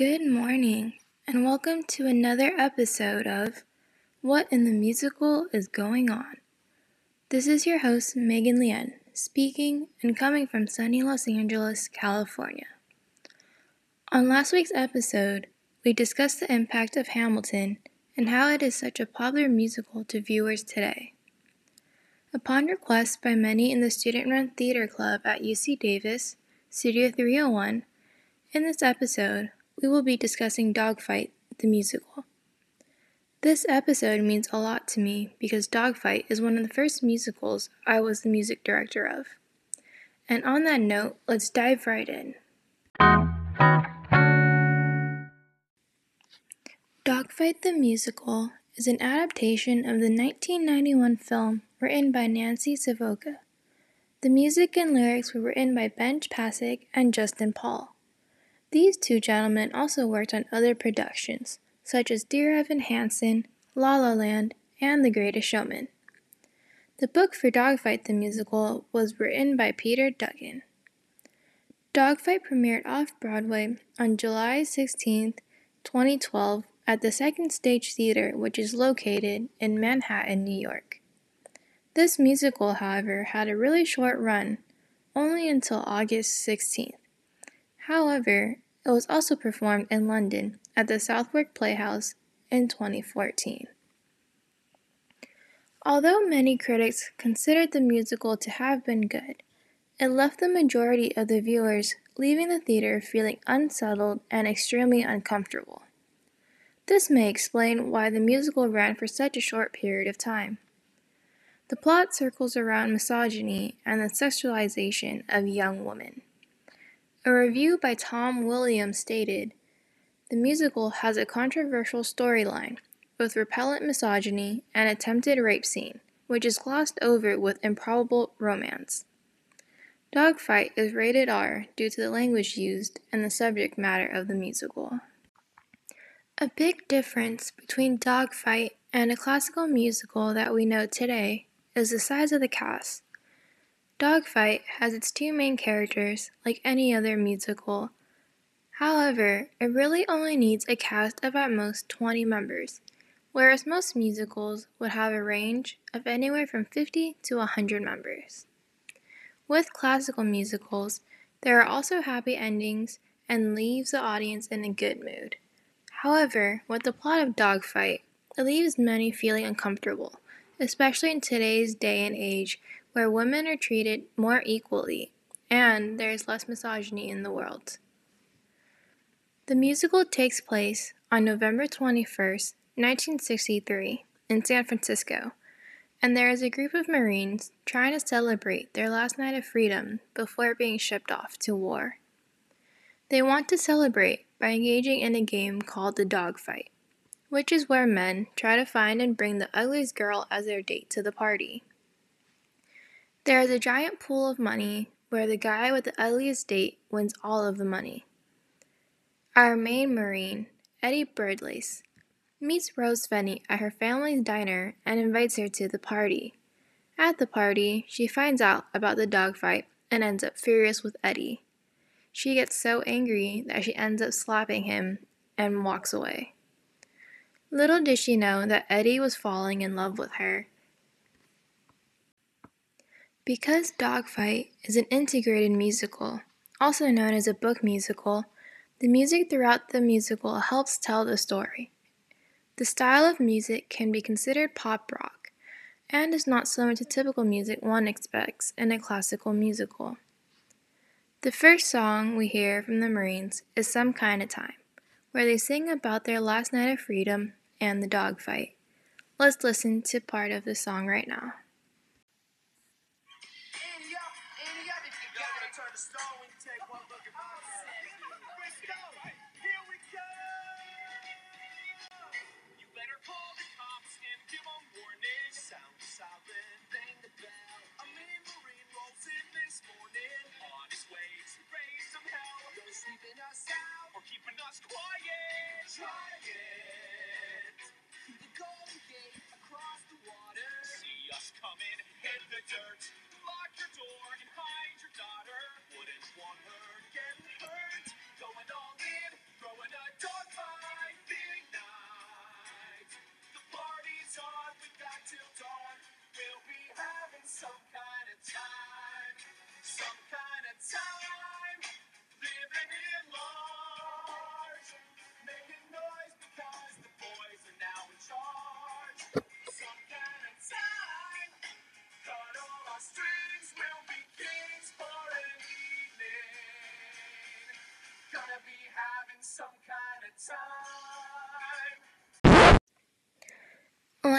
Good morning, and welcome to another episode of What in the Musical is Going On. This is your host, Megan Lien, speaking and coming from sunny Los Angeles, California. On last week's episode, we discussed the impact of Hamilton and how it is such a popular musical to viewers today. Upon request by many in the student run theater club at UC Davis, Studio 301, in this episode, we will be discussing Dogfight, the musical. This episode means a lot to me because Dogfight is one of the first musicals I was the music director of. And on that note, let's dive right in. Dogfight the Musical is an adaptation of the 1991 film written by Nancy Savoca. The music and lyrics were written by Ben Pasek and Justin Paul. These two gentlemen also worked on other productions, such as Dear Evan Hansen, La La Land, and The Greatest Showman. The book for Dogfight the Musical was written by Peter Duchan. Dogfight premiered off Broadway on July 16, 2012, at the Second Stage Theater, which is located in Manhattan, New York. This musical, however, had a really short run, only until August 16th. However, it was also performed in London at the Southwark Playhouse in 2014. Although many critics considered the musical to have been good, it left the majority of the viewers leaving the theater feeling unsettled and extremely uncomfortable. This may explain why the musical ran for such a short period of time. The plot circles around misogyny and the sexualization of young women. A review by Tom Williams stated The musical has a controversial storyline, with repellent misogyny and attempted rape scene, which is glossed over with improbable romance. Dogfight is rated R due to the language used and the subject matter of the musical. A big difference between Dogfight and a classical musical that we know today is the size of the cast. Dogfight has its two main characters, like any other musical. However, it really only needs a cast of at most 20 members, whereas most musicals would have a range of anywhere from 50 to 100 members. With classical musicals, there are also happy endings and leaves the audience in a good mood. However, with the plot of Dogfight, it leaves many feeling uncomfortable, especially in today's day and age where women are treated more equally and there is less misogyny in the world. The musical takes place on November 21st, 1963, in San Francisco, and there is a group of Marines trying to celebrate their last night of freedom before being shipped off to war. They want to celebrate by engaging in a game called the dogfight, which is where men try to find and bring the ugliest girl as their date to the party. There is a giant pool of money where the guy with the ugliest date wins all of the money. Our main Marine, Eddie Birdlace, meets Rose Fenny at her family's diner and invites her to the party. At the party, she finds out about the dogfight and ends up furious with Eddie. She gets so angry that she ends up slapping him and walks away. Little did she know that Eddie was falling in love with her because Dogfight is an integrated musical, also known as a book musical, the music throughout the musical helps tell the story. The style of music can be considered pop rock and is not similar to typical music one expects in a classical musical. The first song we hear from the Marines is Some Kind of Time, where they sing about their last night of freedom and the dogfight. Let's listen to part of the song right now.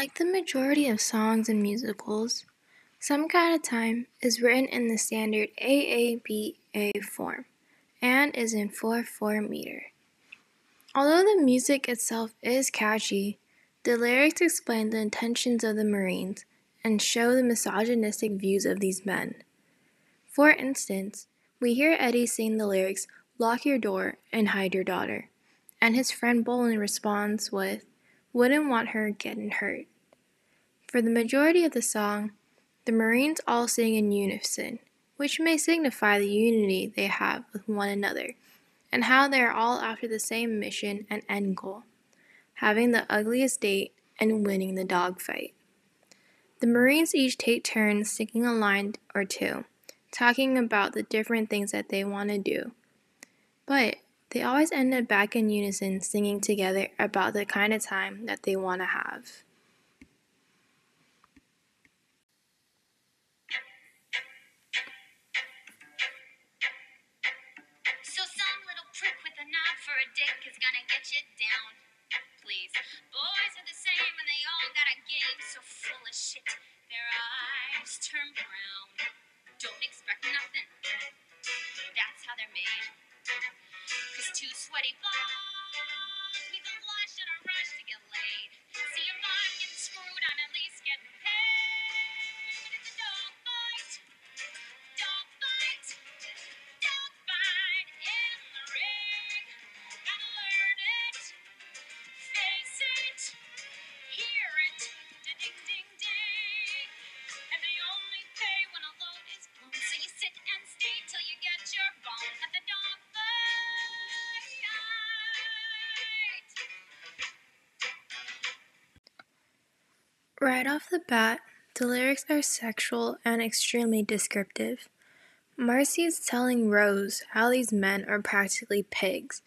Like the majority of songs and musicals, Some Kind of Time is written in the standard AABA form and is in 4 4 meter. Although the music itself is catchy, the lyrics explain the intentions of the Marines and show the misogynistic views of these men. For instance, we hear Eddie sing the lyrics, Lock your door and hide your daughter, and his friend Boland responds with, Wouldn't want her getting hurt. For the majority of the song, the Marines all sing in unison, which may signify the unity they have with one another, and how they are all after the same mission and end goal having the ugliest date and winning the dogfight. The Marines each take turns singing a line or two, talking about the different things that they want to do. But they always end up back in unison singing together about the kind of time that they want to have. Sweaty Right off the bat, the lyrics are sexual and extremely descriptive. Marcy is telling Rose how these men are practically pigs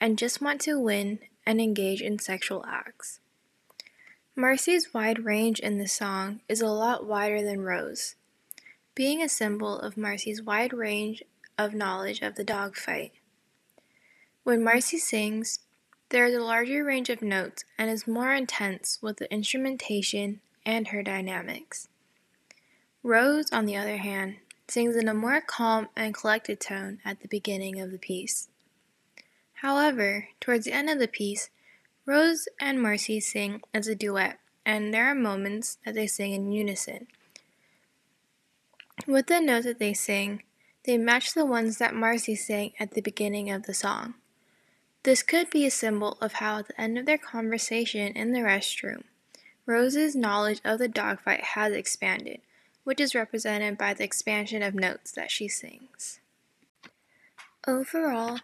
and just want to win and engage in sexual acts. Marcy's wide range in the song is a lot wider than Rose, being a symbol of Marcy's wide range of knowledge of the dogfight. When Marcy sings, there is a larger range of notes and is more intense with the instrumentation and her dynamics. Rose, on the other hand, sings in a more calm and collected tone at the beginning of the piece. However, towards the end of the piece, Rose and Marcy sing as a duet, and there are moments that they sing in unison. With the notes that they sing, they match the ones that Marcy sang at the beginning of the song. This could be a symbol of how, at the end of their conversation in the restroom, Rose's knowledge of the dogfight has expanded, which is represented by the expansion of notes that she sings. Overall,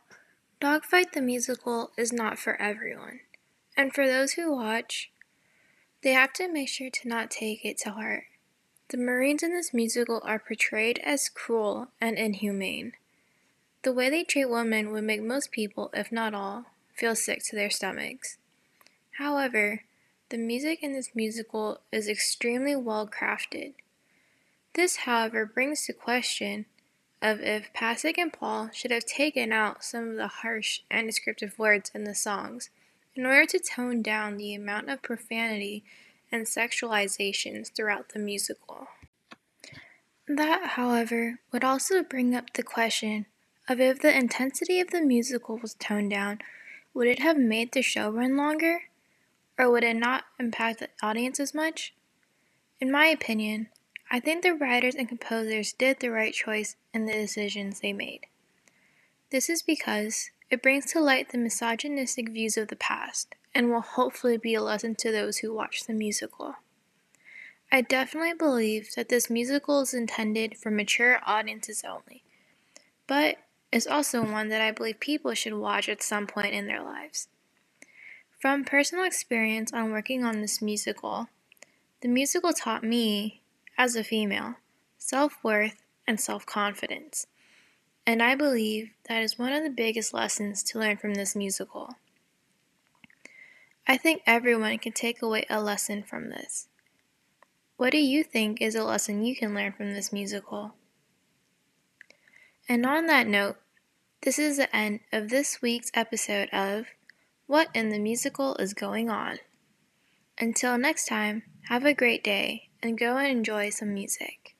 Dogfight the Musical is not for everyone, and for those who watch, they have to make sure to not take it to heart. The Marines in this musical are portrayed as cruel and inhumane. The way they treat women would make most people, if not all, feel sick to their stomachs. However, the music in this musical is extremely well crafted. This, however, brings to question of if Pasek and Paul should have taken out some of the harsh and descriptive words in the songs in order to tone down the amount of profanity and sexualizations throughout the musical. That, however, would also bring up the question if the intensity of the musical was toned down, would it have made the show run longer? Or would it not impact the audience as much? In my opinion, I think the writers and composers did the right choice in the decisions they made. This is because it brings to light the misogynistic views of the past and will hopefully be a lesson to those who watch the musical. I definitely believe that this musical is intended for mature audiences only, but is also one that I believe people should watch at some point in their lives. From personal experience on working on this musical, the musical taught me, as a female, self worth and self confidence. And I believe that is one of the biggest lessons to learn from this musical. I think everyone can take away a lesson from this. What do you think is a lesson you can learn from this musical? And on that note, this is the end of this week's episode of What in the musical is going on? Until next time, have a great day and go and enjoy some music.